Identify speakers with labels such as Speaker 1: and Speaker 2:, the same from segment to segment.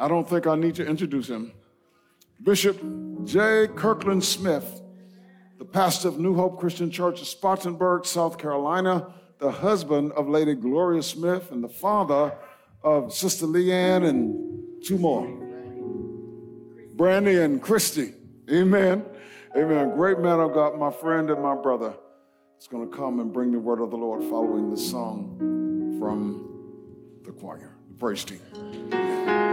Speaker 1: I don't think I need to introduce him. Bishop J. Kirkland Smith, the pastor of New Hope Christian Church of Spartanburg, South Carolina, the husband of Lady Gloria Smith, and the father of Sister Leanne and two more, Brandy and Christy. Amen. Amen. Great man of God, my friend and my brother, is going to come and bring the word of the Lord following the song from the choir, the praise team.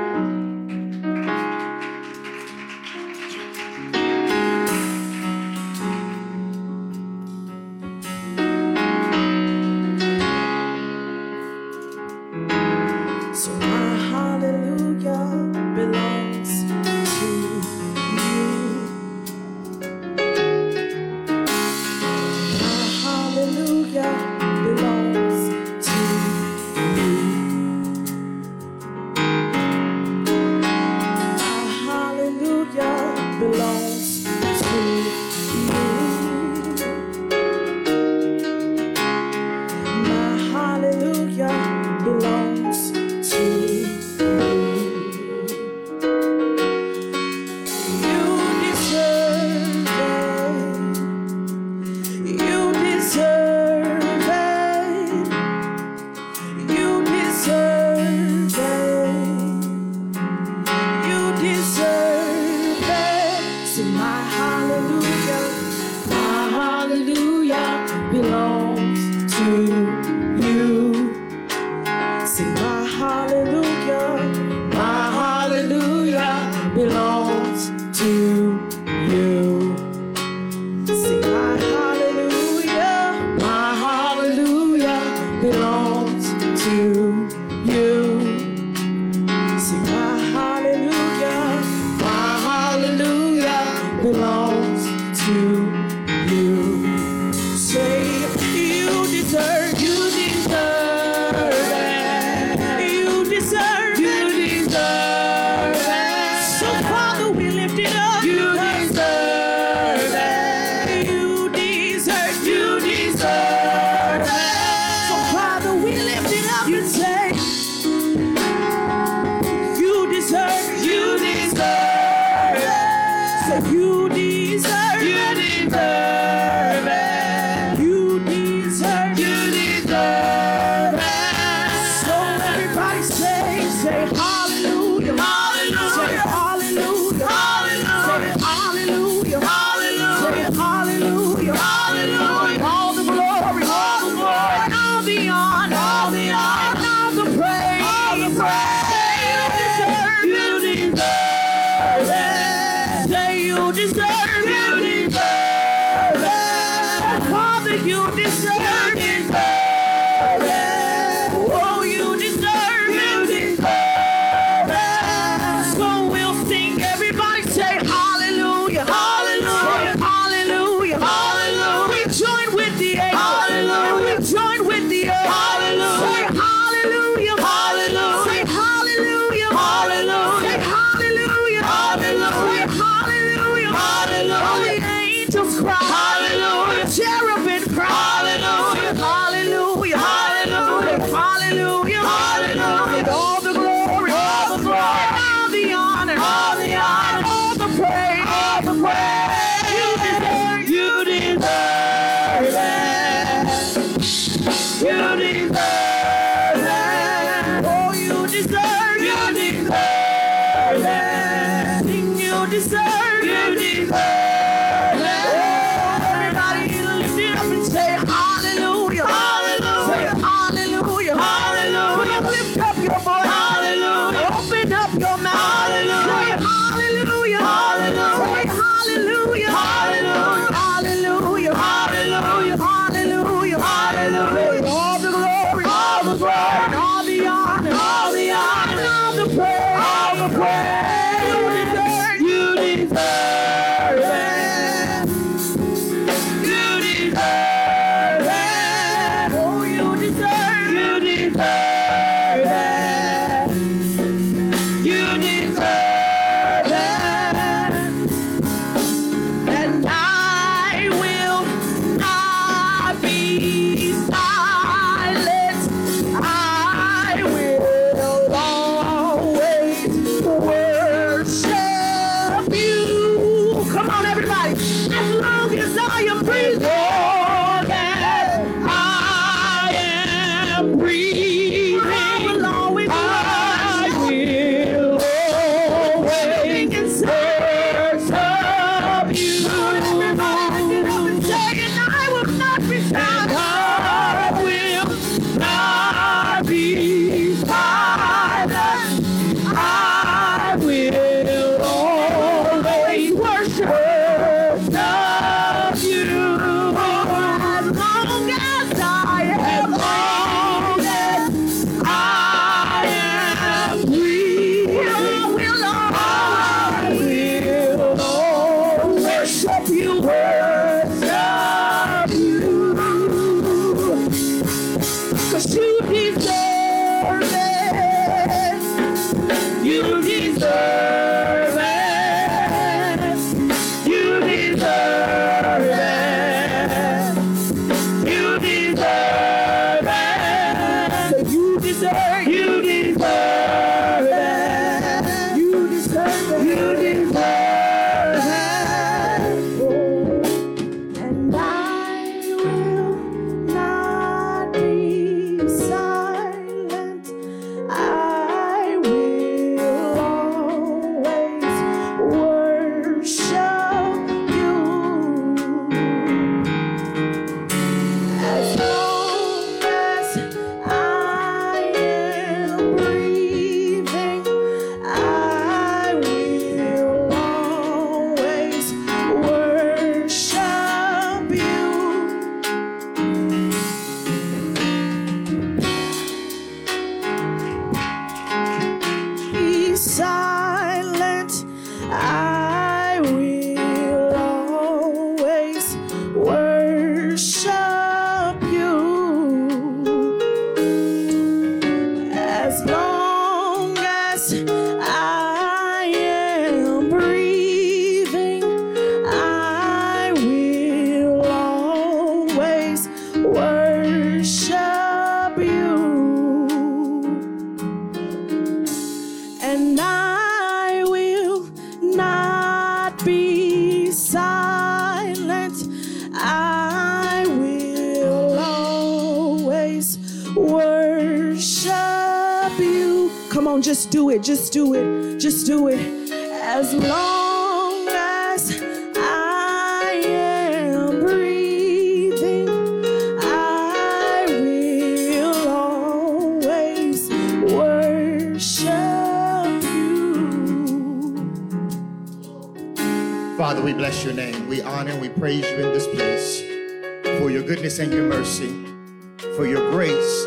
Speaker 2: Goodness and your mercy, for your grace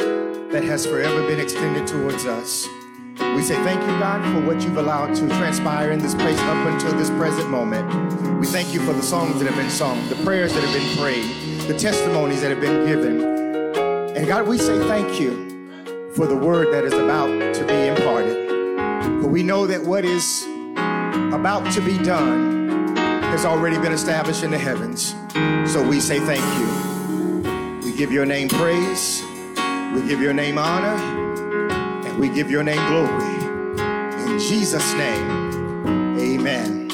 Speaker 2: that has forever been extended towards us. We say thank you, God, for what you've allowed to transpire in this place up until this present moment. We thank you for the songs that have been sung, the prayers that have been prayed, the testimonies that have been given. And God, we say thank you for the word that is about to be imparted. For we know that what is about to be done has already been established in the heavens. So we say thank you. Give your name praise, we give your name honor, and we give your name glory. In Jesus' name, amen.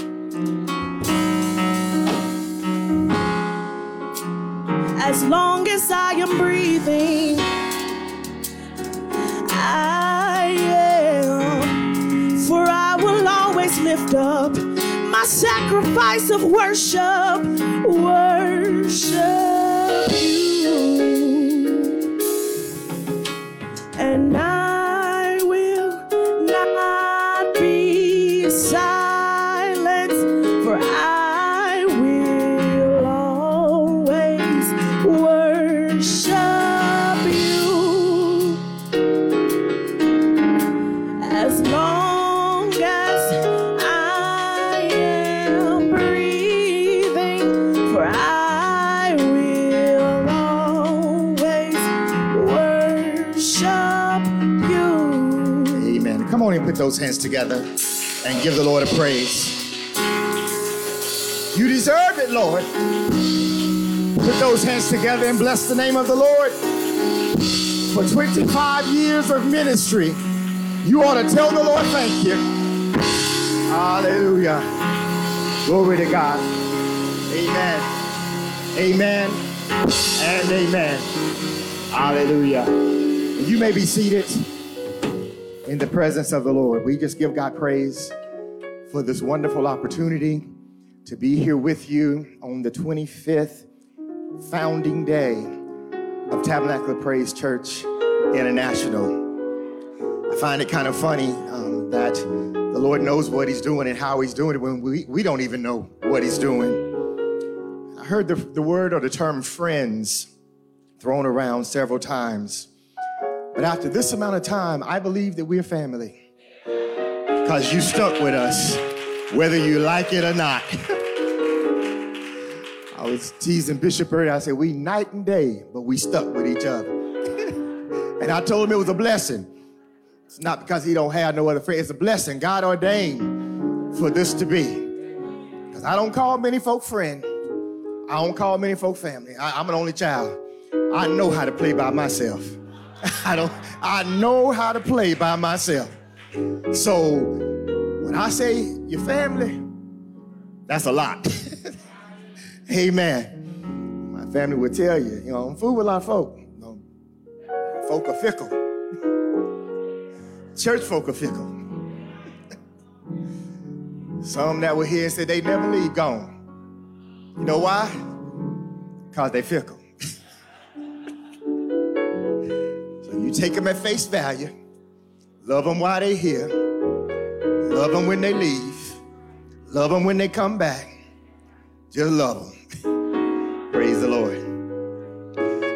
Speaker 1: As long as I am breathing, I am. For I will always lift up my sacrifice of worship, worship
Speaker 2: hands together and give the Lord a praise. You deserve it, Lord. Put those hands together and bless the name of the Lord. For 25 years of ministry, you ought to tell the Lord thank you. Hallelujah. Glory to God. Amen. Amen. And amen. Hallelujah. You may be seated in the presence of the Lord. We just give God praise for this wonderful opportunity to be here with you on the 25th founding day of Tabernacle Praise Church International. I find it kind of funny um, that the Lord knows what He's doing and how He's doing it when we, we don't even know what He's doing. I heard the, the word or the term friends thrown around several times. But after this amount of time, I believe that we're family. Because you stuck with us, whether you like it or not. I was teasing Bishop earlier. I said, we night and day, but we stuck with each other. and I told him it was a blessing. It's not because he don't have no other friends. It's a blessing God ordained for this to be. Because I don't call many folk friend. I don't call many folk family. I, I'm an only child. I know how to play by myself. I don't. I know how to play by myself. So when I say your family, that's a lot. Amen. My family would tell you, you know, I'm fool with a lot of folk. You know, folk are fickle. Church folk are fickle. Some that were here and said they never leave gone. You know why? Because they fickle. You take them at face value, love them while they're here, love them when they leave, love them when they come back. Just love them. Praise the Lord.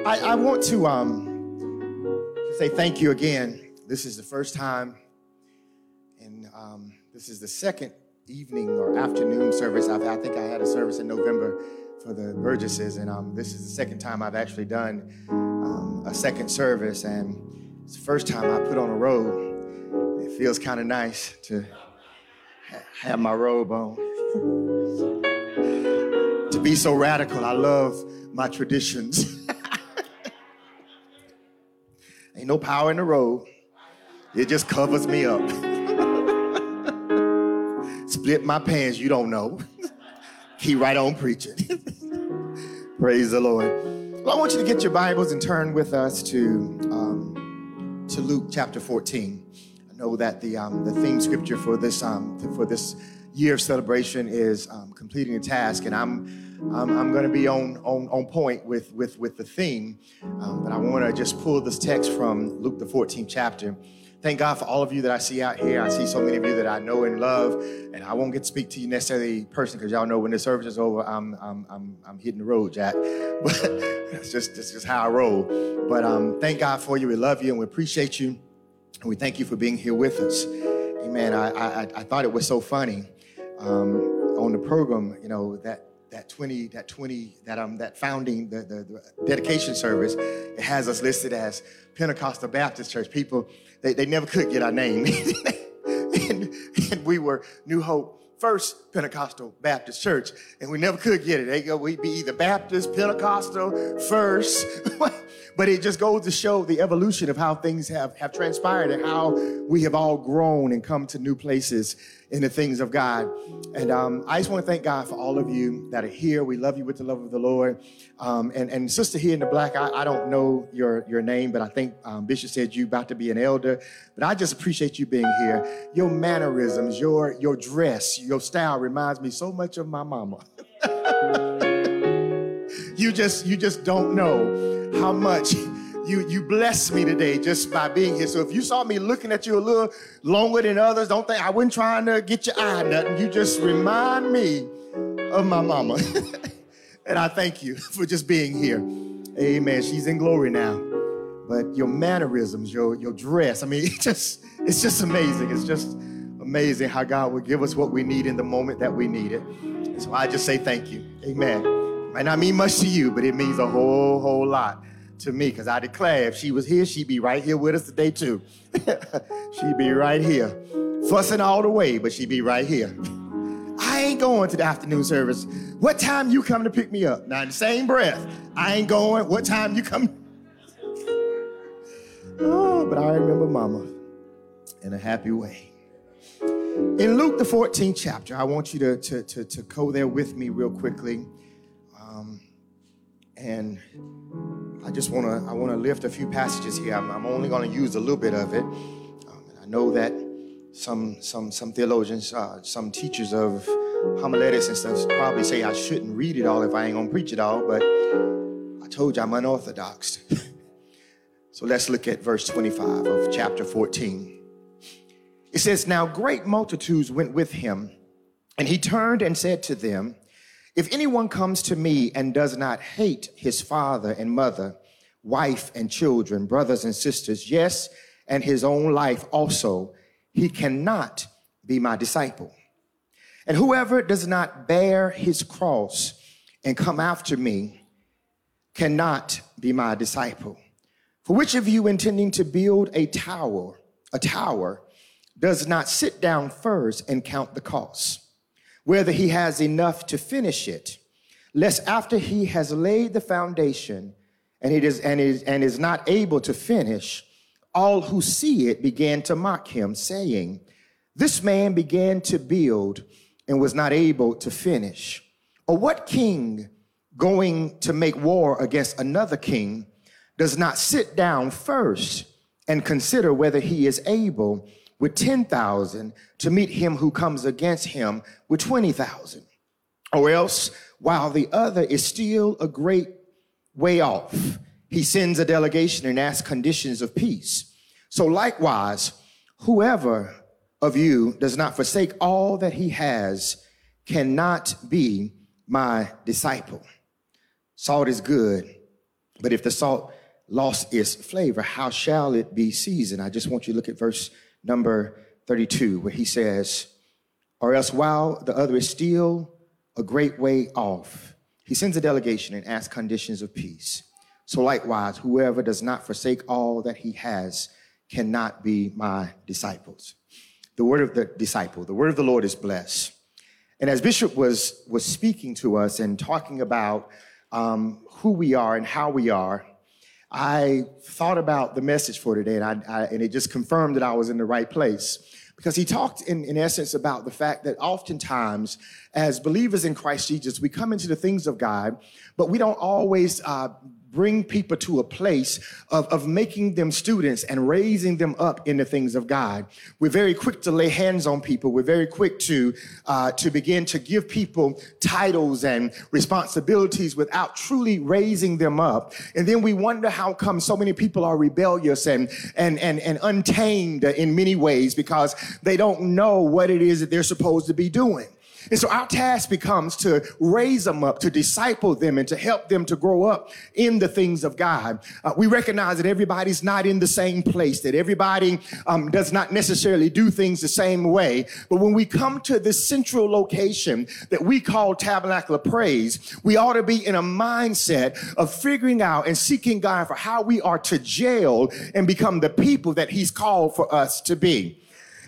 Speaker 2: I, I want to um, say thank you again. This is the first time, and um, this is the second evening or afternoon service I've. I think I had a service in November for the Burgesses, and um, this is the second time I've actually done um, a second service, and it's the first time I put on a robe. It feels kind of nice to ha- have my robe on. to be so radical, I love my traditions. Ain't no power in the robe. It just covers me up. Split my pants, you don't know. Keep right on preaching. Praise the Lord. Well, I want you to get your Bibles and turn with us to, um, to Luke chapter 14. I know that the um, the theme scripture for this um, for this year of celebration is um, completing a task, and I'm I'm, I'm going to be on, on on point with with with the theme. Um, but I want to just pull this text from Luke the 14th chapter. Thank God for all of you that I see out here. I see so many of you that I know and love, and I won't get to speak to you necessarily personally because y'all know when the service is over, I'm I'm I'm, I'm hitting the road, Jack. But that's just that's just how I roll. But um, thank God for you. We love you and we appreciate you, and we thank you for being here with us. Amen. I I, I thought it was so funny um, on the program, you know that that 20 that 20 that um that founding the, the, the dedication service it has us listed as pentecostal baptist church. People they, they never could get our name. And, and we were new hope first pentecostal baptist church and we never could get it. They go we'd be either baptist pentecostal first but it just goes to show the evolution of how things have, have transpired and how we have all grown and come to new places in the things of God. And um, I just want to thank God for all of you that are here. We love you with the love of the Lord. Um, and, and sister here in the black, I, I don't know your, your name, but I think um, Bishop said you about to be an elder. But I just appreciate you being here. Your mannerisms, your, your dress, your style reminds me so much of my mama. you just you just don't know how much you you bless me today just by being here. So if you saw me looking at you a little longer than others, don't think I wasn't trying to get your eye nothing. You just remind me of my mama. and I thank you for just being here. Amen. She's in glory now. But your mannerisms, your your dress, I mean, it just it's just amazing. It's just amazing how God will give us what we need in the moment that we need it. So I just say thank you. Amen. Might not mean much to you, but it means a whole, whole lot to me because I declare if she was here, she'd be right here with us today too. she'd be right here, fussing all the way, but she'd be right here. I ain't going to the afternoon service. What time you come to pick me up? Now, in the same breath, I ain't going. What time you come? Oh, but I remember Mama in a happy way. In Luke, the 14th chapter, I want you to, to, to, to go there with me real quickly. Um, and I just want to I want to lift a few passages here. I'm, I'm only going to use a little bit of it. Um, I know that some some some theologians, uh, some teachers of homiletics and stuff probably say I shouldn't read it all if I ain't gonna preach it all. But I told you I'm unorthodox. so let's look at verse 25 of chapter 14. It says, "Now great multitudes went with him, and he turned and said to them." If anyone comes to me and does not hate his father and mother, wife and children, brothers and sisters, yes, and his own life also, he cannot be my disciple. And whoever does not bear his cross and come after me cannot be my disciple. For which of you intending to build a tower, a tower, does not sit down first and count the cost? Whether he has enough to finish it, lest after he has laid the foundation and, it is, and, is, and is not able to finish, all who see it began to mock him, saying, This man began to build and was not able to finish. Or what king going to make war against another king does not sit down first and consider whether he is able with 10,000 to meet him who comes against him with 20,000. Or else, while the other is still a great way off, he sends a delegation and asks conditions of peace. So likewise, whoever of you does not forsake all that he has cannot be my disciple. Salt is good, but if the salt lost its flavor, how shall it be seasoned? I just want you to look at verse number 32, where he says, Or else while the other is still a great way off, he sends a delegation and asks conditions of peace. So likewise, whoever does not forsake all that he has cannot be my disciples. The word of the disciple, the word of the Lord is blessed. And as Bishop was, was speaking to us and talking about um, who we are and how we are, I thought about the message for today, and, I, I, and it just confirmed that I was in the right place. Because he talked in, in essence about the fact that oftentimes, as believers in Christ Jesus, we come into the things of God, but we don't always uh, bring people to a place of, of making them students and raising them up in the things of God. We're very quick to lay hands on people. We're very quick to, uh, to begin to give people titles and responsibilities without truly raising them up. And then we wonder how come so many people are rebellious and, and, and, and untamed in many ways because they don't know what it is that they're supposed to be doing. And so our task becomes to raise them up, to disciple them, and to help them to grow up in the things of God. Uh, we recognize that everybody's not in the same place, that everybody um, does not necessarily do things the same way. But when we come to this central location that we call Tabernacle of Praise, we ought to be in a mindset of figuring out and seeking God for how we are to jail and become the people that He's called for us to be.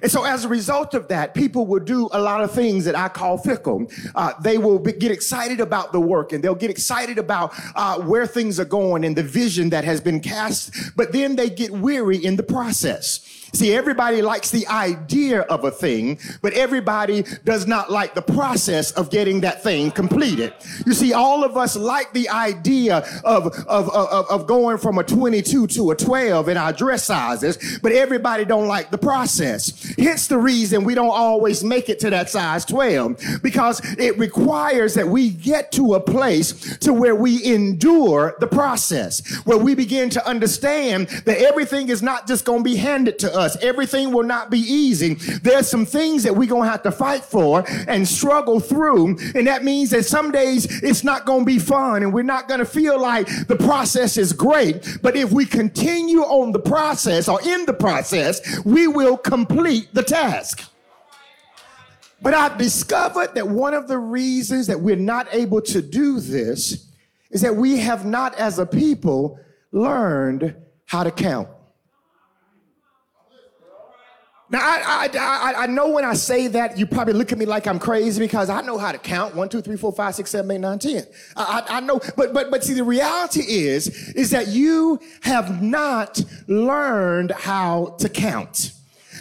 Speaker 2: And so as a result of that, people will do a lot of things that I call fickle. Uh, they will be, get excited about the work and they'll get excited about uh, where things are going and the vision that has been cast, but then they get weary in the process. See, everybody likes the idea of a thing, but everybody does not like the process of getting that thing completed. You see, all of us like the idea of, of, of, of going from a 22 to a 12 in our dress sizes, but everybody don't like the process. Hence the reason we don't always make it to that size 12 because it requires that we get to a place to where we endure the process, where we begin to understand that everything is not just going to be handed to us us. Everything will not be easy. There's some things that we're going to have to fight for and struggle through. And that means that some days it's not going to be fun and we're not going to feel like the process is great. But if we continue on the process or in the process, we will complete the task. But I've discovered that one of the reasons that we're not able to do this is that we have not, as a people, learned how to count. Now, I, I, I, I, know when I say that, you probably look at me like I'm crazy because I know how to count. One, two, three, four, five, six, seven, eight, nine, ten. I, I, I know, but, but, but see, the reality is, is that you have not learned how to count.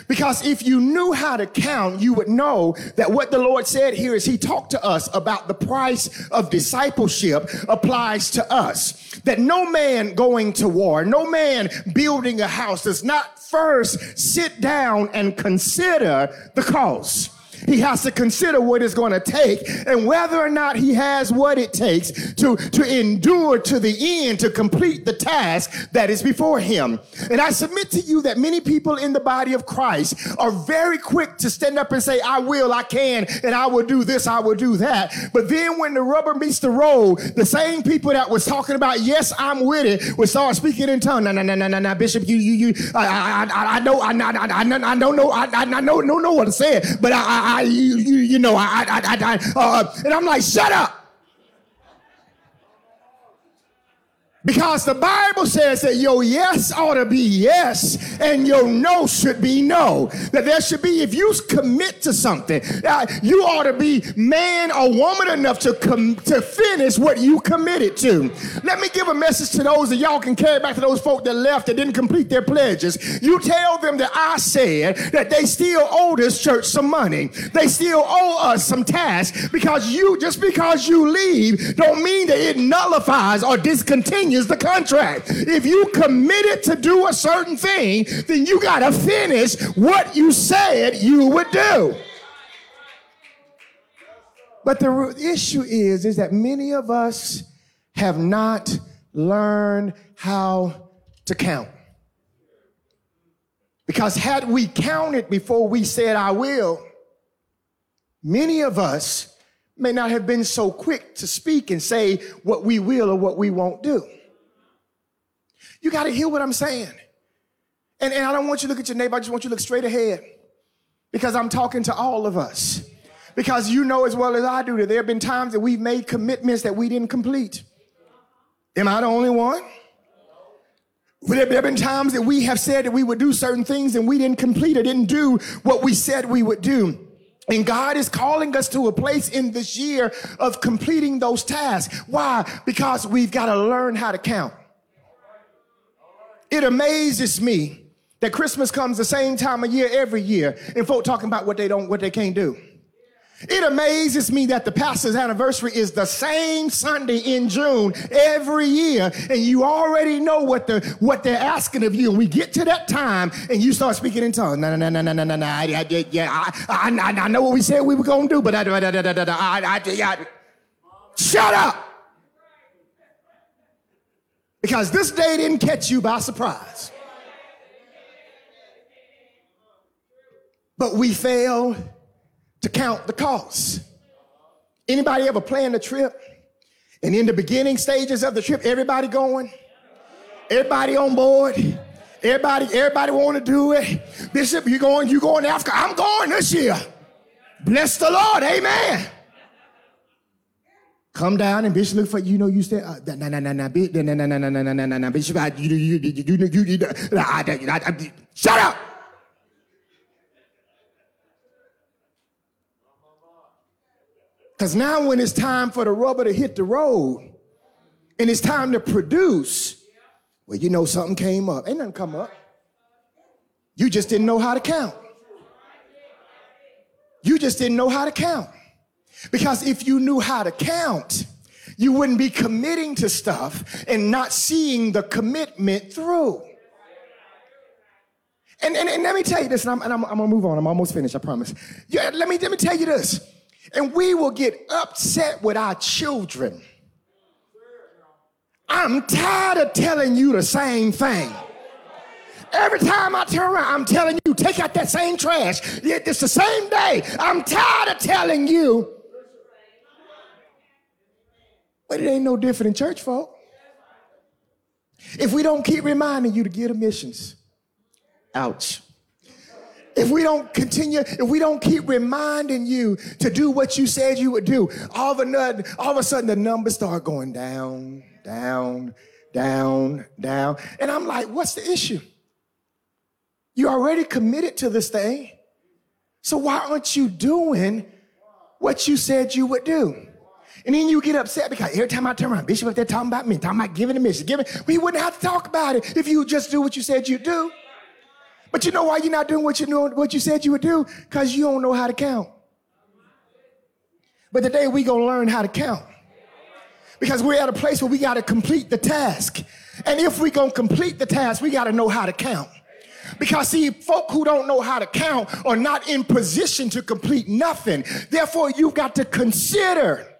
Speaker 2: Because if you knew how to count, you would know that what the Lord said here is He talked to us about the price of discipleship applies to us. That no man going to war, no man building a house does not first sit down and consider the cost. He has to consider what it's going to take and whether or not he has what it takes to, to endure to the end to complete the task that is before him. And I submit to you that many people in the body of Christ are very quick to stand up and say, I will, I can, and I will do this, I will do that. But then when the rubber meets the road, the same people that was talking about, yes, I'm with it, would start speaking in tongues. No, no, no, no, no, no, Bishop, you, you, you, I, I, I know, I, I, I, I don't know, I, I know, know, know what say, but I, I, I you, you, know, I, I, I, I uh, and I'm like, shut up. Because the Bible says that your yes ought to be yes and your no should be no. That there should be, if you commit to something, uh, you ought to be man or woman enough to com- to finish what you committed to. Let me give a message to those that y'all can carry back to those folk that left that didn't complete their pledges. You tell them that I said that they still owe this church some money. They still owe us some tasks because you, just because you leave, don't mean that it nullifies or discontinues is the contract. If you committed to do a certain thing, then you got to finish what you said you would do. But the issue is, is that many of us have not learned how to count. Because had we counted before we said, I will, many of us may not have been so quick to speak and say what we will or what we won't do. You got to hear what I'm saying. And, and I don't want you to look at your neighbor, I just want you to look straight ahead because I'm talking to all of us. Because you know as well as I do that there have been times that we've made commitments that we didn't complete. Am I the only one? There have been times that we have said that we would do certain things and we didn't complete or didn't do what we said we would do. And God is calling us to a place in this year of completing those tasks. Why? Because we've got to learn how to count. It amazes me that Christmas comes the same time of year every year and folk talking about what they don't, what they can't do. It amazes me that the pastor's anniversary is the same Sunday in June every year, and you already know what the what they're asking of you. And we get to that time, and you start speaking in tongues. No, no, no, no, no, no, no. I, I, yeah, I, I, I know what we said we were gonna do, but I, I, I, I, I, I shut up, because this day didn't catch you by surprise. But we fail to count the cost. Anybody ever planned a trip? And in the beginning stages of the trip, everybody going, everybody on board, everybody, everybody want to do it. Bishop, you going, you going to Africa? I'm going this year. Bless the Lord, amen. Come down and Bishop look for you know you said no no no no no no no no no no no Bishop you you you you you you shut up. Because now, when it's time for the rubber to hit the road and it's time to produce, well, you know, something came up. Ain't nothing come up. You just didn't know how to count. You just didn't know how to count. Because if you knew how to count, you wouldn't be committing to stuff and not seeing the commitment through. And, and, and let me tell you this, and, I'm, and I'm, I'm, gonna move on. I'm almost finished, I promise. Yeah, let me, let me tell you this. And we will get upset with our children. I'm tired of telling you the same thing. Every time I turn around, I'm telling you, take out that same trash. It's the same day. I'm tired of telling you. But it ain't no different in church, folk. If we don't keep reminding you to get missions, ouch if we don't continue, if we don't keep reminding you to do what you said you would do, all of a sudden, all of a sudden the numbers start going down, down, down, down. And I'm like, what's the issue? You already committed to this thing. So why aren't you doing what you said you would do? And then you get upset because every time I turn around, Bishop up there talking about me, talking about giving a mission, giving. We wouldn't have to talk about it if you just do what you said you'd do. But you know why you're not doing what you what you said you would do? Because you don't know how to count. But today we gonna learn how to count. Because we're at a place where we gotta complete the task. And if we gonna complete the task, we gotta know how to count. Because see, folk who don't know how to count are not in position to complete nothing. Therefore, you've got to consider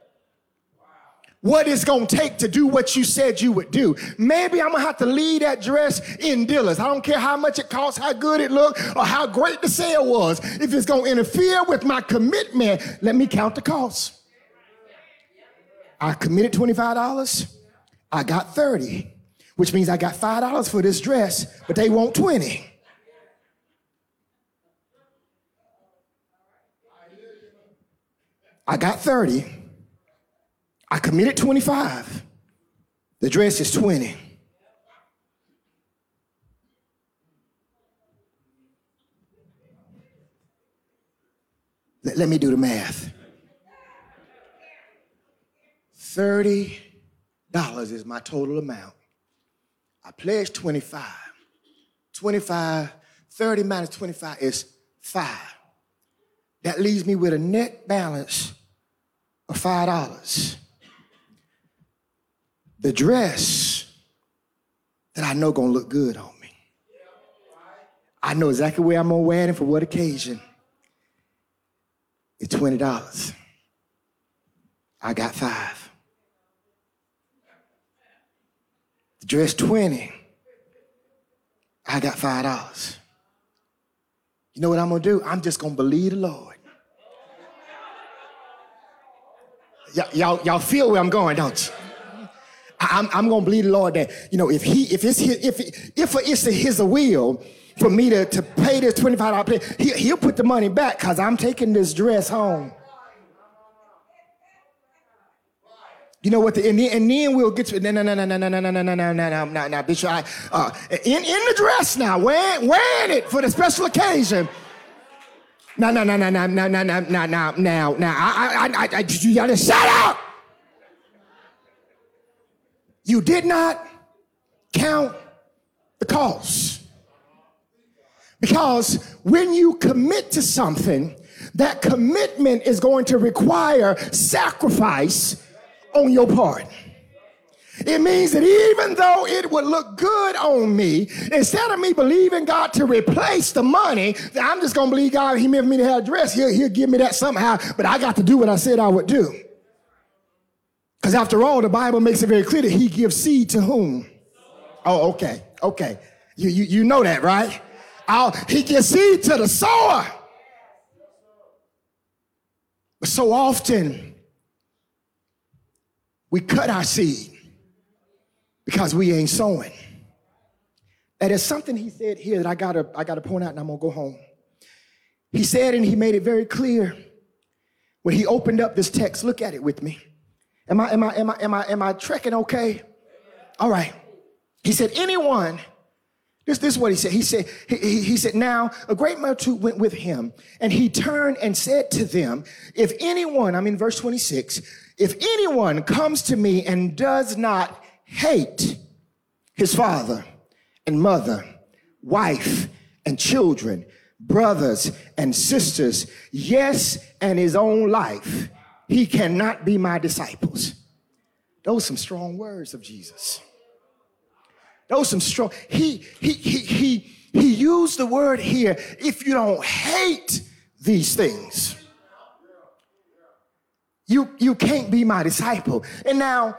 Speaker 2: what it's to take to do what you said you would do. Maybe I'm to have to leave that dress in Dillard's. I don't care how much it costs, how good it looked, or how great the sale was. If it's to interfere with my commitment, let me count the cost. I committed $25. I got 30, which means I got $5 for this dress, but they want 20. I got 30. I committed 25. The dress is 20. Let, let me do the math. $30 is my total amount. I pledged 25. 25, 30 minus 25 is 5. That leaves me with a net balance of $5 the dress that I know gonna look good on me. I know exactly where I'm gonna wear it and for what occasion. It's twenty dollars. I got five. The dress twenty. I got five dollars. You know what I'm gonna do? I'm just gonna believe the Lord. Y- y'all, y'all feel where I'm going, don't you? I'm, I'm going to believe the Lord that, you know, if he, if it's his, if, if it's his will for me to, to pay this $25 play, he, he'll put the money back because I'm taking this dress home. You know what? The, and, then, and then we'll get to no no no no no no no no no no no no no no Bishop. I, uh, in in the dress now, wearing wearing it for the special occasion. No no no no no no no no no no now now I I I, I you gotta shut up. You did not count the cost. Because when you commit to something, that commitment is going to require sacrifice on your part. It means that even though it would look good on me, instead of me believing God to replace the money, I'm just going to believe God, He meant me to have a dress. He'll, he'll give me that somehow, but I got to do what I said I would do. Because after all, the Bible makes it very clear that He gives seed to whom? Oh, okay, okay. You, you, you know that, right? I'll, he gives seed to the sower. But so often, we cut our seed because we ain't sowing. And there's something he said here that I gotta, I gotta point out and I'm gonna go home. He said, and he made it very clear when he opened up this text. Look at it with me. Am I, am I, am I, am I, am I trekking okay? All right. He said, anyone this, this is what he said. He said, he, he, said, now a great multitude went with him, and he turned and said to them, if anyone, I'm in verse 26, if anyone comes to me and does not hate his father and mother, wife and children, brothers and sisters, yes, and his own life, he cannot be my disciples. Those some strong words of Jesus. Those some strong. He he he he he used the word here. If you don't hate these things, you you can't be my disciple. And now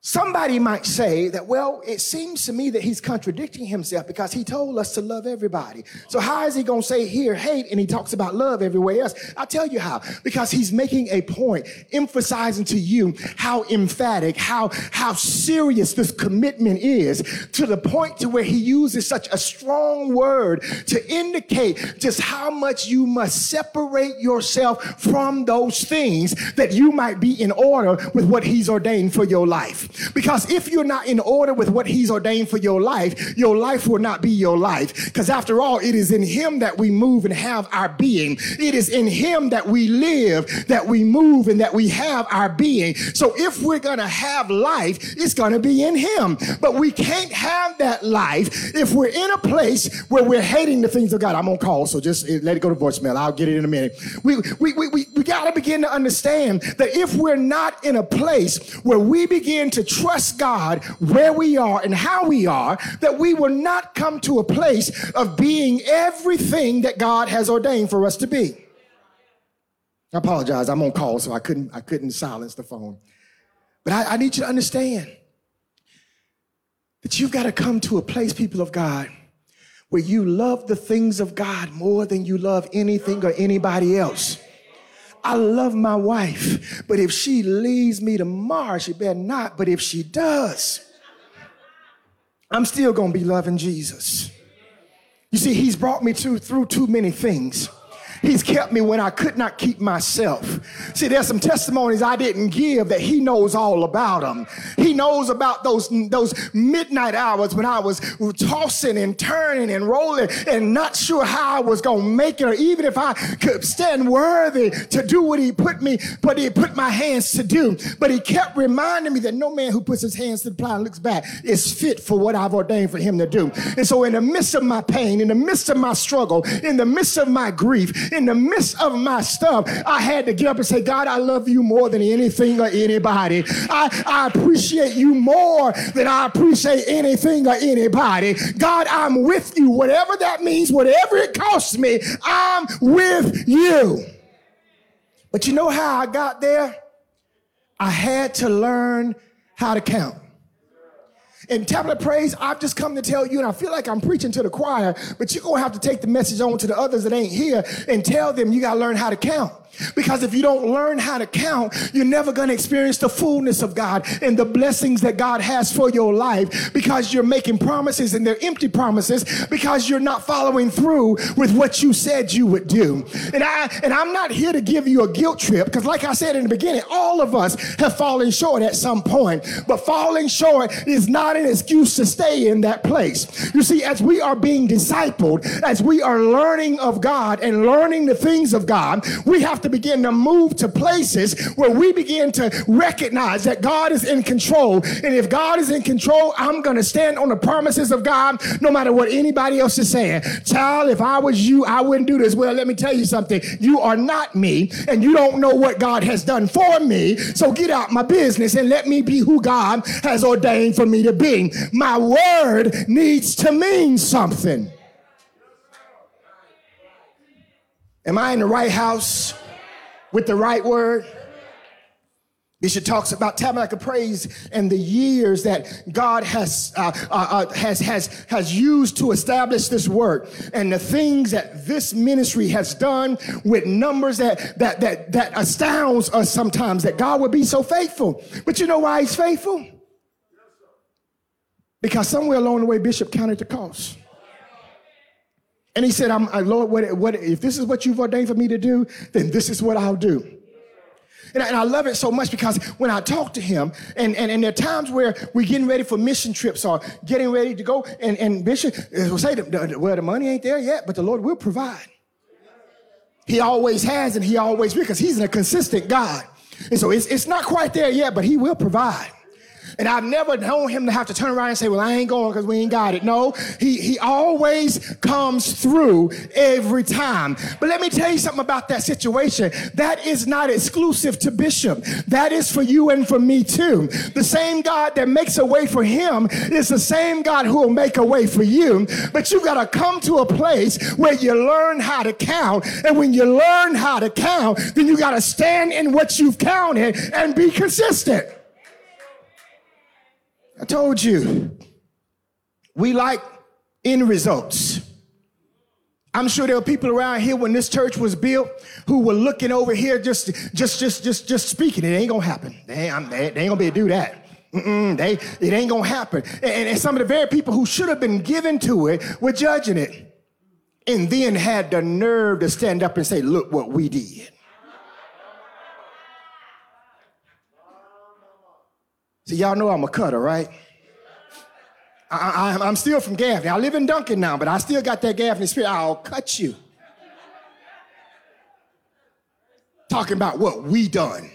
Speaker 2: Somebody might say that, well, it seems to me that he's contradicting himself because he told us to love everybody. So how is he going to say here hate and he talks about love everywhere else? I'll tell you how. Because he's making a point, emphasizing to you how emphatic, how, how serious this commitment is to the point to where he uses such a strong word to indicate just how much you must separate yourself from those things that you might be in order with what he's ordained for your life. Because if you're not in order with what He's ordained for your life, your life will not be your life. Because after all, it is in Him that we move and have our being. It is in Him that we live, that we move, and that we have our being. So if we're going to have life, it's going to be in Him. But we can't have that life if we're in a place where we're hating the things of God. I'm on call, so just eh, let it go to voicemail. I'll get it in a minute. We, we, we, we, we got to begin to understand that if we're not in a place where we begin to to trust God where we are and how we are, that we will not come to a place of being everything that God has ordained for us to be. I apologize. I'm on call, so I couldn't, I couldn't silence the phone. But I, I need you to understand that you've got to come to a place, people of God, where you love the things of God more than you love anything or anybody else. I love my wife, but if she leaves me tomorrow, she better not. But if she does, I'm still going to be loving Jesus. You see, he's brought me to, through too many things. He's kept me when I could not keep myself. See, there's some testimonies I didn't give that he knows all about them. He knows about those, those midnight hours when I was tossing and turning and rolling and not sure how I was going to make it or even if I could stand worthy to do what he put me, but he put my hands to do. But he kept reminding me that no man who puts his hands to the plow and looks back is fit for what I've ordained for him to do. And so in the midst of my pain, in the midst of my struggle, in the midst of my grief, in the midst of my stuff, I had to get up and say, God, I love you more than anything or anybody. I, I appreciate you more than I appreciate anything or anybody. God, I'm with you. Whatever that means, whatever it costs me, I'm with you. But you know how I got there? I had to learn how to count. In Tabernacle Praise, I've just come to tell you, and I feel like I'm preaching to the choir, but you're going to have to take the message on to the others that ain't here and tell them you got to learn how to count. Because if you don't learn how to count, you're never going to experience the fullness of God and the blessings that God has for your life because you're making promises and they're empty promises because you're not following through with what you said you would do. And I and I'm not here to give you a guilt trip because like I said in the beginning, all of us have fallen short at some point. But falling short is not an excuse to stay in that place. You see, as we are being discipled, as we are learning of God and learning the things of God, we have have to begin to move to places where we begin to recognize that God is in control. And if God is in control, I'm going to stand on the promises of God no matter what anybody else is saying. Child, if I was you, I wouldn't do this. Well, let me tell you something. You are not me, and you don't know what God has done for me. So get out my business and let me be who God has ordained for me to be. My word needs to mean something. Am I in the right house with the right word? Bishop talks about tabernacle praise and the years that God has, uh, uh, uh, has, has, has used to establish this work and the things that this ministry has done with numbers that, that, that, that astounds us sometimes that God would be so faithful. But you know why he's faithful? Because somewhere along the way, Bishop counted the cost. And he said, I'm, uh, Lord, what, what, if this is what you've ordained for me to do, then this is what I'll do. And I, and I, love it so much because when I talk to him, and, and, and there are times where we're getting ready for mission trips or getting ready to go, and, and Bishop will say, well, the money ain't there yet, but the Lord will provide. He always has and he always will because he's a consistent God. And so it's, it's not quite there yet, but he will provide. And I've never known him to have to turn around and say, well, I ain't going because we ain't got it. No, he, he always comes through every time. But let me tell you something about that situation. That is not exclusive to Bishop. That is for you and for me too. The same God that makes a way for him is the same God who will make a way for you. But you got to come to a place where you learn how to count. And when you learn how to count, then you got to stand in what you've counted and be consistent. I told you, we like end results. I'm sure there were people around here when this church was built who were looking over here just, just, just, just, just speaking. It ain't gonna happen. They ain't, they ain't gonna be able to do that. Mm-mm, they, it ain't gonna happen. And, and some of the very people who should have been given to it were judging it. And then had the nerve to stand up and say, look what we did. So y'all know I'm a cutter, right? I, am still from Gaffney. I live in Duncan now, but I still got that Gaffney spirit. I'll cut you. Talking about what we done,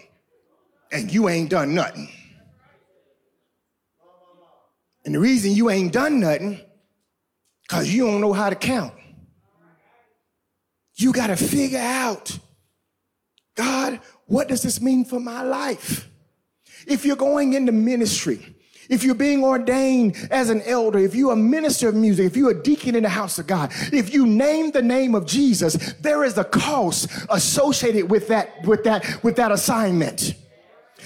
Speaker 2: and you ain't done nothing. And the reason you ain't done nothing, because you don't know how to count. You got to figure out, God, what does this mean for my life? If you're going into ministry, if you're being ordained as an elder, if you're a minister of music, if you're a deacon in the house of God, if you name the name of Jesus, there is a cost associated with that, with that, with that assignment.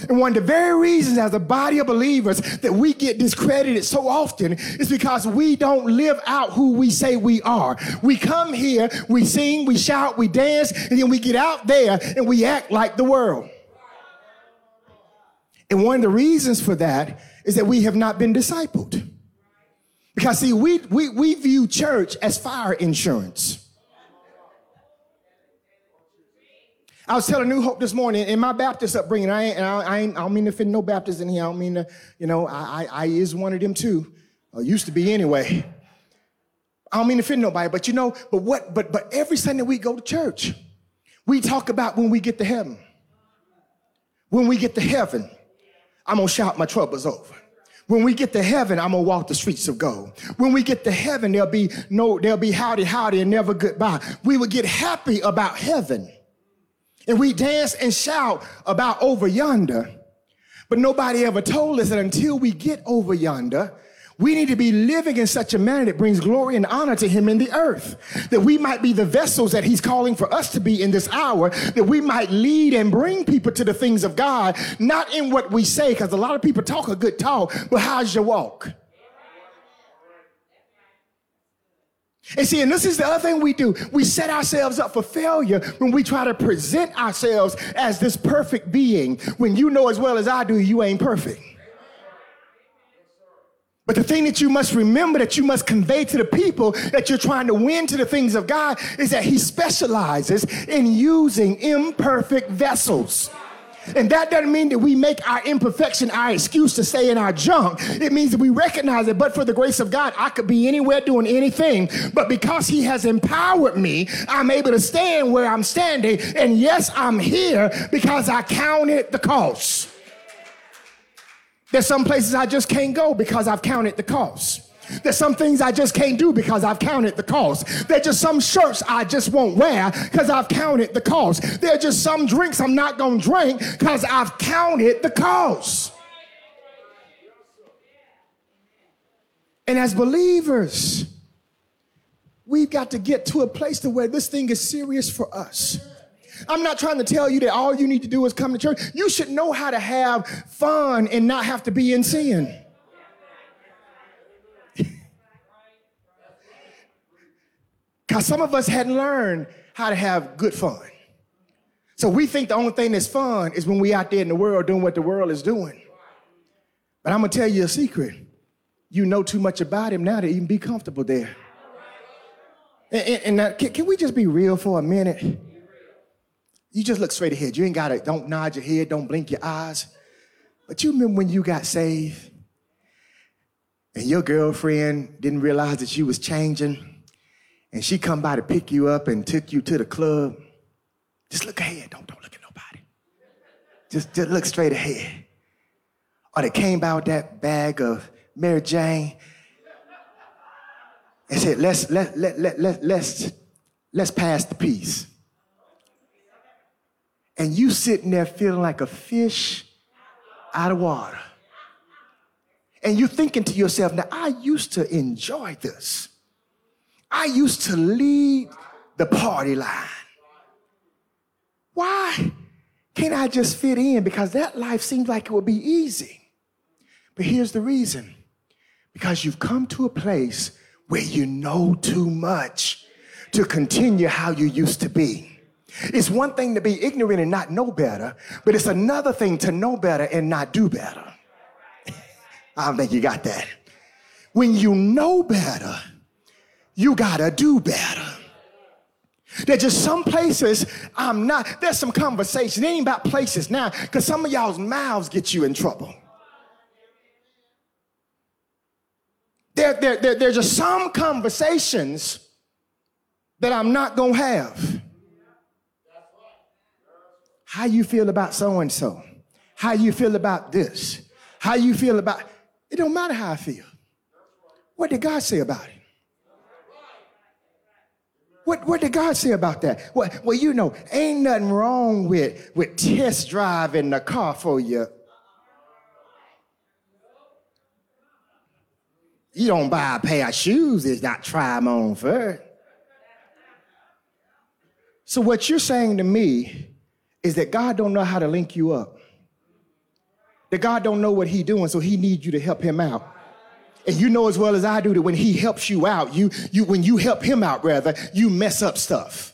Speaker 2: And one of the very reasons as a body of believers that we get discredited so often is because we don't live out who we say we are. We come here, we sing, we shout, we dance, and then we get out there and we act like the world. And one of the reasons for that is that we have not been discipled. Because see, we, we, we view church as fire insurance. I was telling New Hope this morning in my Baptist upbringing, I, ain't, I, I, ain't, I don't mean to offend no Baptists in here. I don't mean to, you know, I, I, I is one of them too. Or used to be anyway. I don't mean to offend nobody, but you know, but what, but, but every Sunday we go to church, we talk about when we get to heaven. When we get to heaven, I'm gonna shout my troubles over. When we get to heaven, I'm gonna walk the streets of gold. When we get to heaven, there'll be no, there'll be howdy, howdy, and never goodbye. We will get happy about heaven. And we dance and shout about over yonder. But nobody ever told us that until we get over yonder, we need to be living in such a manner that brings glory and honor to him in the earth. That we might be the vessels that he's calling for us to be in this hour, that we might lead and bring people to the things of God, not in what we say, because a lot of people talk a good talk, but how's your walk? And see, and this is the other thing we do. We set ourselves up for failure when we try to present ourselves as this perfect being when you know as well as I do you ain't perfect. But the thing that you must remember that you must convey to the people that you're trying to win to the things of God is that He specializes in using imperfect vessels. And that doesn't mean that we make our imperfection our excuse to stay in our junk. It means that we recognize it, but for the grace of God, I could be anywhere doing anything. But because He has empowered me, I'm able to stand where I'm standing. And yes, I'm here because I counted the cost. There's some places I just can't go because I've counted the cost. There's some things I just can't do because I've counted the cost. There's just some shirts I just won't wear because I've counted the cost. There's just some drinks I'm not going to drink because I've counted the cost. And as believers, we've got to get to a place to where this thing is serious for us. I'm not trying to tell you that all you need to do is come to church. You should know how to have fun and not have to be in sin. Because some of us hadn't learned how to have good fun. So we think the only thing that's fun is when we out there in the world doing what the world is doing. But I'm gonna tell you a secret. You know too much about him now to even be comfortable there. And, and, and now, can, can we just be real for a minute? You just look straight ahead. You ain't gotta, don't nod your head, don't blink your eyes. But you remember when you got saved and your girlfriend didn't realize that you was changing? and she come by to pick you up and took you to the club, just look ahead. Don't, don't look at nobody. Just, just look straight ahead. Or they came by with that bag of Mary Jane and said, let's, let, let, let, let, let's, let's pass the peace. And you sitting there feeling like a fish out of water. And you're thinking to yourself, now I used to enjoy this. I used to lead the party line. Why can't I just fit in? Because that life seems like it would be easy. But here's the reason because you've come to a place where you know too much to continue how you used to be. It's one thing to be ignorant and not know better, but it's another thing to know better and not do better. I don't think you got that. When you know better, you gotta do better. There's just some places I'm not. There's some conversation. It ain't about places now, because some of y'all's mouths get you in trouble. There, there, there, there's just some conversations that I'm not gonna have. How you feel about so and so? How you feel about this? How you feel about it? Don't matter how I feel. What did God say about it? What, what did God say about that? Well, well, you know, ain't nothing wrong with, with test driving the car for you. You don't buy a pair of shoes is not try them on first. So what you're saying to me is that God don't know how to link you up. That God don't know what He doing, so He needs you to help Him out. And you know as well as I do that when he helps you out, you, you when you help him out, rather, you mess up stuff.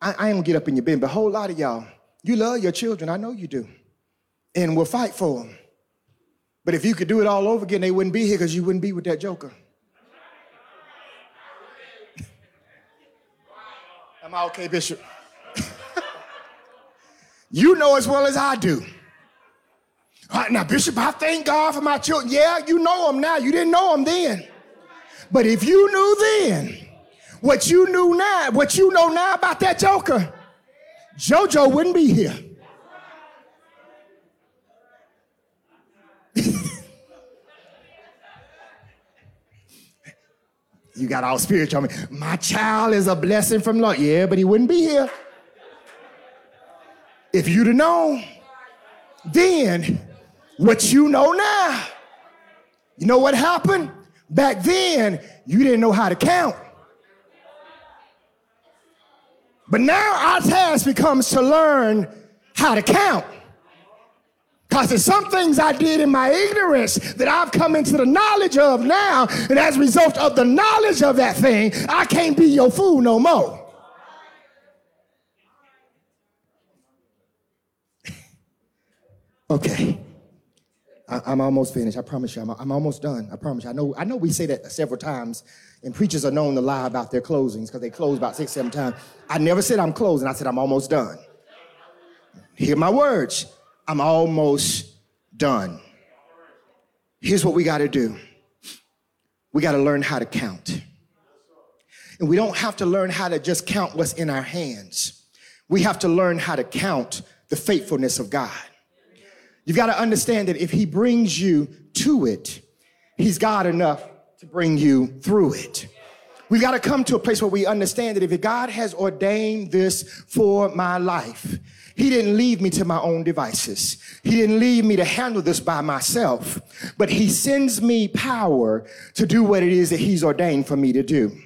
Speaker 2: I, I ain't gonna get up in your bin, but a whole lot of y'all, you love your children. I know you do. And will fight for them. But if you could do it all over again, they wouldn't be here because you wouldn't be with that joker. Am I okay, Bishop? you know as well as I do Right, now, Bishop, I thank God for my children. Yeah, you know them now. You didn't know them then. But if you knew then what you knew now, what you know now about that joker, JoJo wouldn't be here. You got all spiritual. My child is a blessing from Lord. Yeah, but he wouldn't be here. If you'd have known, then what you know now. You know what happened? Back then, you didn't know how to count. But now our task becomes to learn how to count. Because there's some things I did in my ignorance that I've come into the knowledge of now. And as a result of the knowledge of that thing, I can't be your fool no more. okay. I, am almost finished. I promise you. I'm, I'm, almost done. I promise you. I know, I know we say that several times, and preachers are known to lie about their closings because they close about six, seven times. I never said I'm closing. I said I'm almost done. Hear my words. I'm almost done. Here's what we got to do we got to learn how to count. And we don't have to learn how to just count what's in our hands. We have to learn how to count the faithfulness of God. You've got to understand that if He brings you to it, He's God enough to bring you through it. We've got to come to a place where we understand that if God has ordained this for my life, he didn't leave me to my own devices. He didn't leave me to handle this by myself, but he sends me power to do what it is that he's ordained for me to do.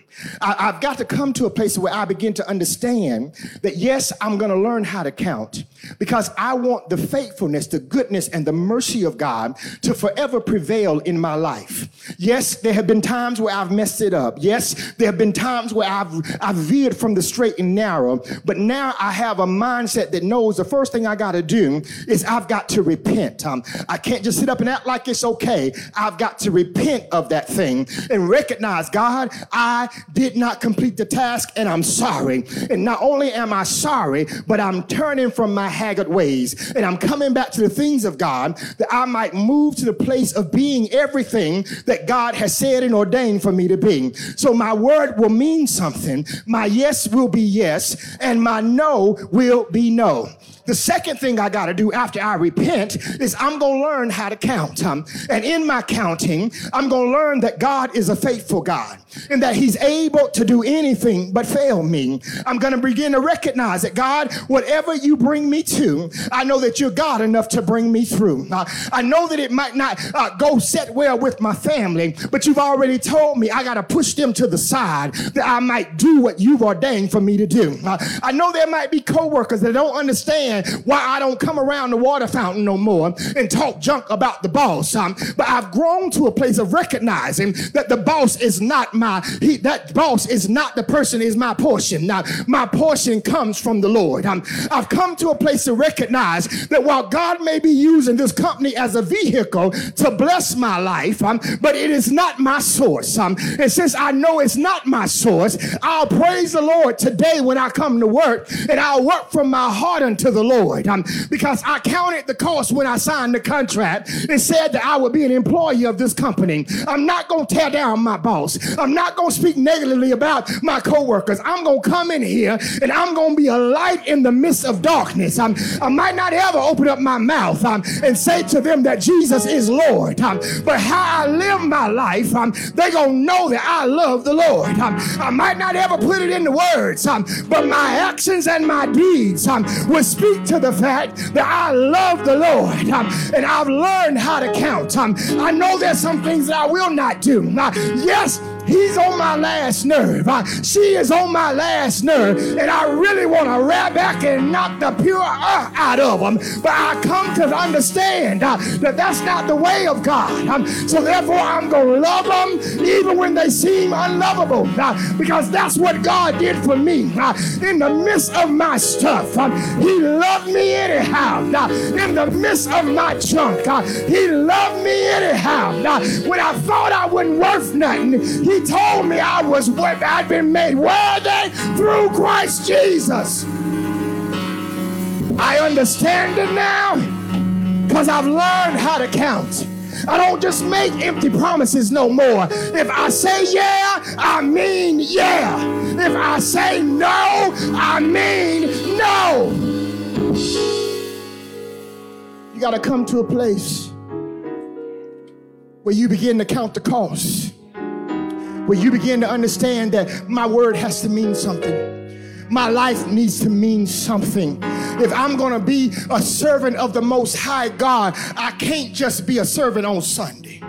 Speaker 2: I, have got to come to a place where I begin to understand that yes, I'm going to learn how to count because I want the faithfulness, the goodness, and the mercy of God to forever prevail in my life. Yes, there have been times where I've messed it up. Yes, there have been times where I've, I've veered from the straight and narrow, but now I have a mindset that knows the first thing I got to do is I've got to repent. Um, I can't just sit up and act like it's okay. I've got to repent of that thing and recognize, God, I did not complete the task and I'm sorry. And not only am I sorry, but I'm turning from my haggard ways and I'm coming back to the things of God that I might move to the place of being everything that God has said and ordained for me to be. So my word will mean something. My yes will be yes and my no will be no. The second thing I got to do after I repent is I'm going to learn how to count. Um, and in my counting, I'm going to learn that God is a faithful God and that He's able to do anything but fail me. I'm going to begin to recognize that God, whatever you bring me to, I know that you're God enough to bring me through. Uh, I know that it might not uh, go set well with my family, but you've already told me I got to push them to the side that I might do what you've ordained for me to do. Uh, I know there might be coworkers that don't understand understand why I don't come around the water fountain no more and talk junk about the boss. Um, but I've grown to a place of recognizing that the boss is not my, he, that boss is not the person is my portion. Now, my portion comes from the Lord. Um, I've come to a place to recognize that while God may be using this company as a vehicle to bless my life, um, but it is not my source. Um, and since I know it's not my source, I'll praise the Lord today when I come to work and I'll work from my heart unto the the Lord um, because I counted the cost when I signed the contract and said that I would be an employee of this company. I'm not going to tear down my boss. I'm not going to speak negatively about my coworkers. I'm going to come in here and I'm going to be a light in the midst of darkness. Um, I might not ever open up my mouth um, and say to them that Jesus is Lord, um, but how I live my life, um, they're going to know that I love the Lord. Um, I might not ever put it into words, um, but my actions and my deeds um, will speak speak to the fact that I love the Lord um, and I've learned how to count. Um, I know there's some things that I will not do. Uh, yes, He's on my last nerve. Uh, she is on my last nerve. And I really want to rear back and knock the pure uh, out of them. But I come to understand uh, that that's not the way of God. Um, so therefore, I'm going to love them even when they seem unlovable. Uh, because that's what God did for me. Uh, in the midst of my stuff, um, He loved me anyhow. Uh, in the midst of my junk, He loved me anyhow. when I thought I wasn't worth nothing, He told me I was what I'd been made worthy through Christ Jesus. I understand it now because I've learned how to count. I don't just make empty promises no more. If I say yeah, I mean yeah. If I say no, I mean no. You got to come to a place where you begin to count the cost where you begin to understand that my word has to mean something. My life needs to mean something. If I'm going to be a servant of the Most High God, I can't just be a servant on Sunday.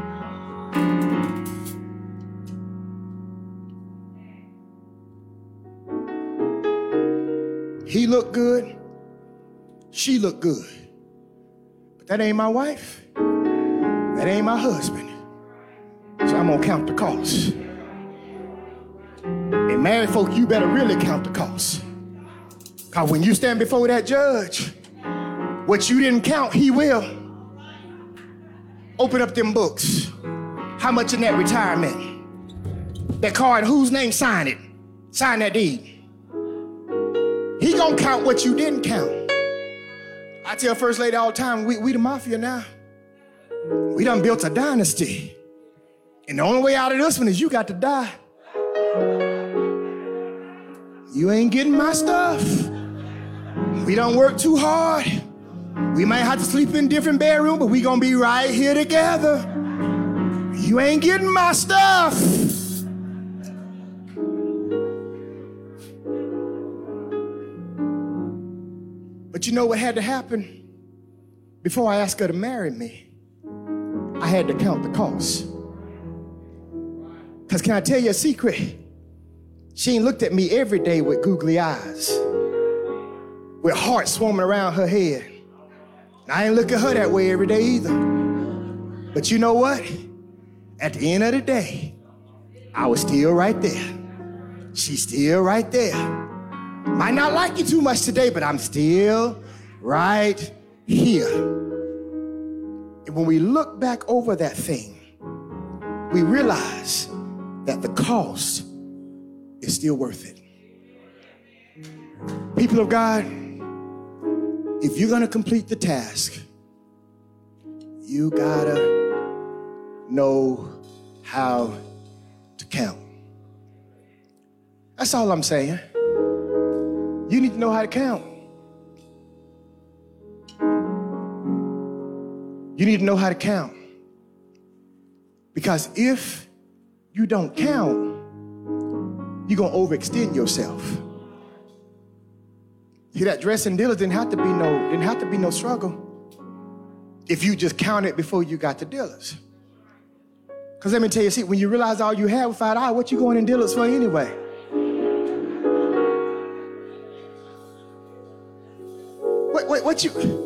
Speaker 2: He looked good. She looked good. But that ain't my wife. That ain't my husband. So I'm going to count the cost. And married folk, you better really count the cost. Because when you stand before that judge, what you didn't count, he will. Open up them books. How much in that retirement? That card, whose name signed it? Sign that deed. He gonna count what you didn't count. I tell First Lady all the time, we, we the mafia now. We done built a dynasty. And the only way out of this one is you got to die. You ain't getting my stuff. We don't work too hard. We might have to sleep in different bedroom, but we gonna be right here together. You ain't getting my stuff. But you know what had to happen? Before I asked her to marry me, I had to count the cost. Because can I tell you a secret? She ain't looked at me every day with googly eyes, with heart swarming around her head. I ain't look at her that way every day either. But you know what? At the end of the day, I was still right there. She's still right there. Might not like you too much today, but I'm still right here. And when we look back over that thing, we realize that the cost is still worth it. People of God, if you're gonna complete the task, you gotta know how to count. That's all I'm saying. You need to know how to count. You need to know how to count. Because if you don't count, you're gonna overextend yourself. See that dressing dealers didn't have to be no didn't have to be no struggle. If you just counted before you got to dealers. Cause let me tell you, see, when you realize all you have five dollars, what you going in dealers for anyway? What, what, what you?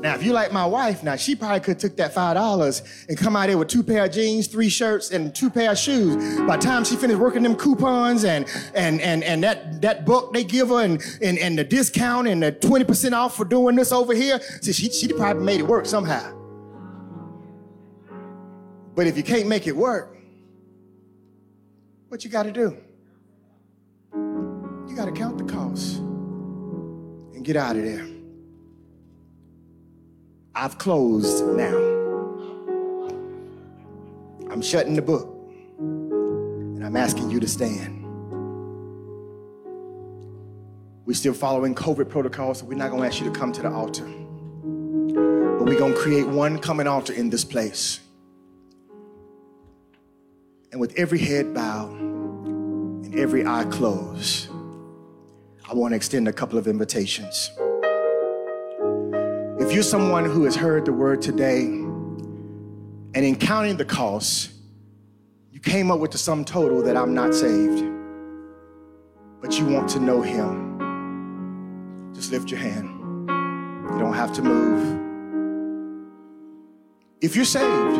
Speaker 2: Now, if you like my wife, now she probably could took that five dollars and come out there with two pair of jeans, three shirts, and two pair of shoes. By the time she finished working them coupons and and and and that that book they give her and and, and the discount and the twenty percent off for doing this over here, see, she she probably made it work somehow. But if you can't make it work, what you got to do? You got to count the costs and get out of there. I've closed now. I'm shutting the book. And I'm asking you to stand. We're still following COVID protocols, so we're not going to ask you to come to the altar. But we're going to create one common altar in this place. And with every head bowed and every eye closed, I want to extend a couple of invitations. If you're someone who has heard the word today and in counting the cost, you came up with the sum total that I'm not saved, but you want to know him, just lift your hand. You don't have to move. If you're saved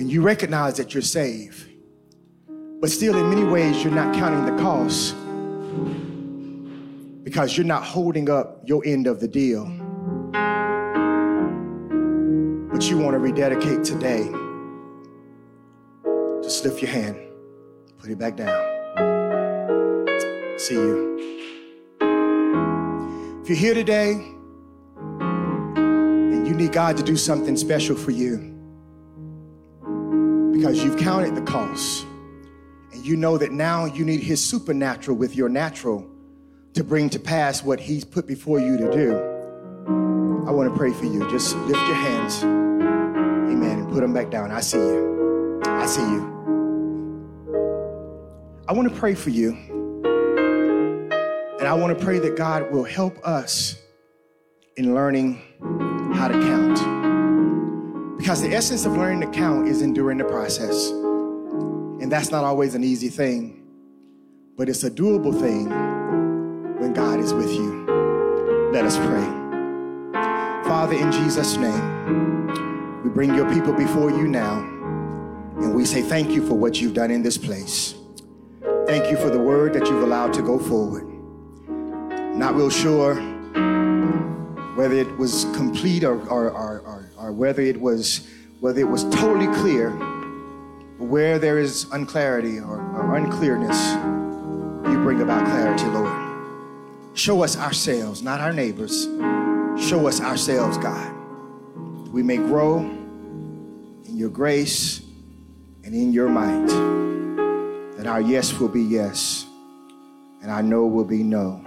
Speaker 2: and you recognize that you're saved, but still in many ways you're not counting the costs because you're not holding up your end of the deal. But you want to rededicate today. Just lift your hand, put it back down. See you. If you're here today and you need God to do something special for you because you've counted the cost and you know that now you need His supernatural with your natural to bring to pass what He's put before you to do, I want to pray for you. Just lift your hands, amen, and put them back down. I see you. I see you. I want to pray for you. And I want to pray that God will help us in learning how to count. Because the essence of learning to count is enduring the process. And that's not always an easy thing, but it's a doable thing when God is with you. Let us pray. Father, in Jesus' name, we bring your people before you now, and we say thank you for what you've done in this place. Thank you for the word that you've allowed to go forward. Not real sure whether it was complete or, or, or, or, whether it was whether it was totally clear, where there is unclarity or, or unclearness, you bring about clarity, Lord. Show us ourselves, not our neighbors. Show us ourselves, God. We may grow in your grace and in your might. That our yes will be yes and our no will be no.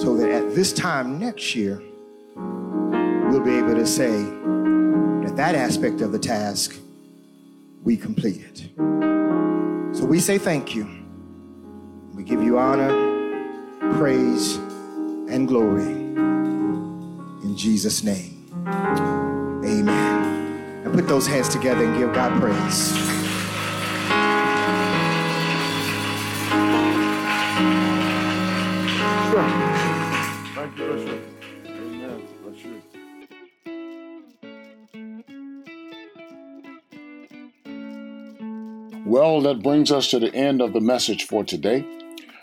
Speaker 2: So that at this time next year, we'll be able to say that that aspect of the task we completed. So we say thank you. We give you honor, praise, and glory. In Jesus' name, amen. And put those hands together and give God praise.
Speaker 3: Thank you, Bishop. Amen. Bless you. Well, that brings us to the end of the message for today.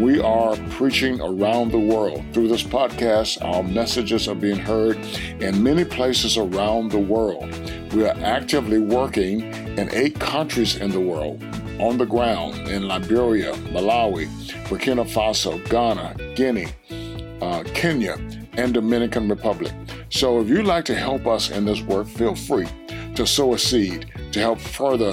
Speaker 3: we are preaching around the world. Through this podcast, our messages are being heard in many places around the world. We are actively working in eight countries in the world on the ground in Liberia, Malawi, Burkina Faso, Ghana, Guinea, uh, Kenya, and Dominican Republic. So if you'd like to help us in this work, feel free to sow a seed to help further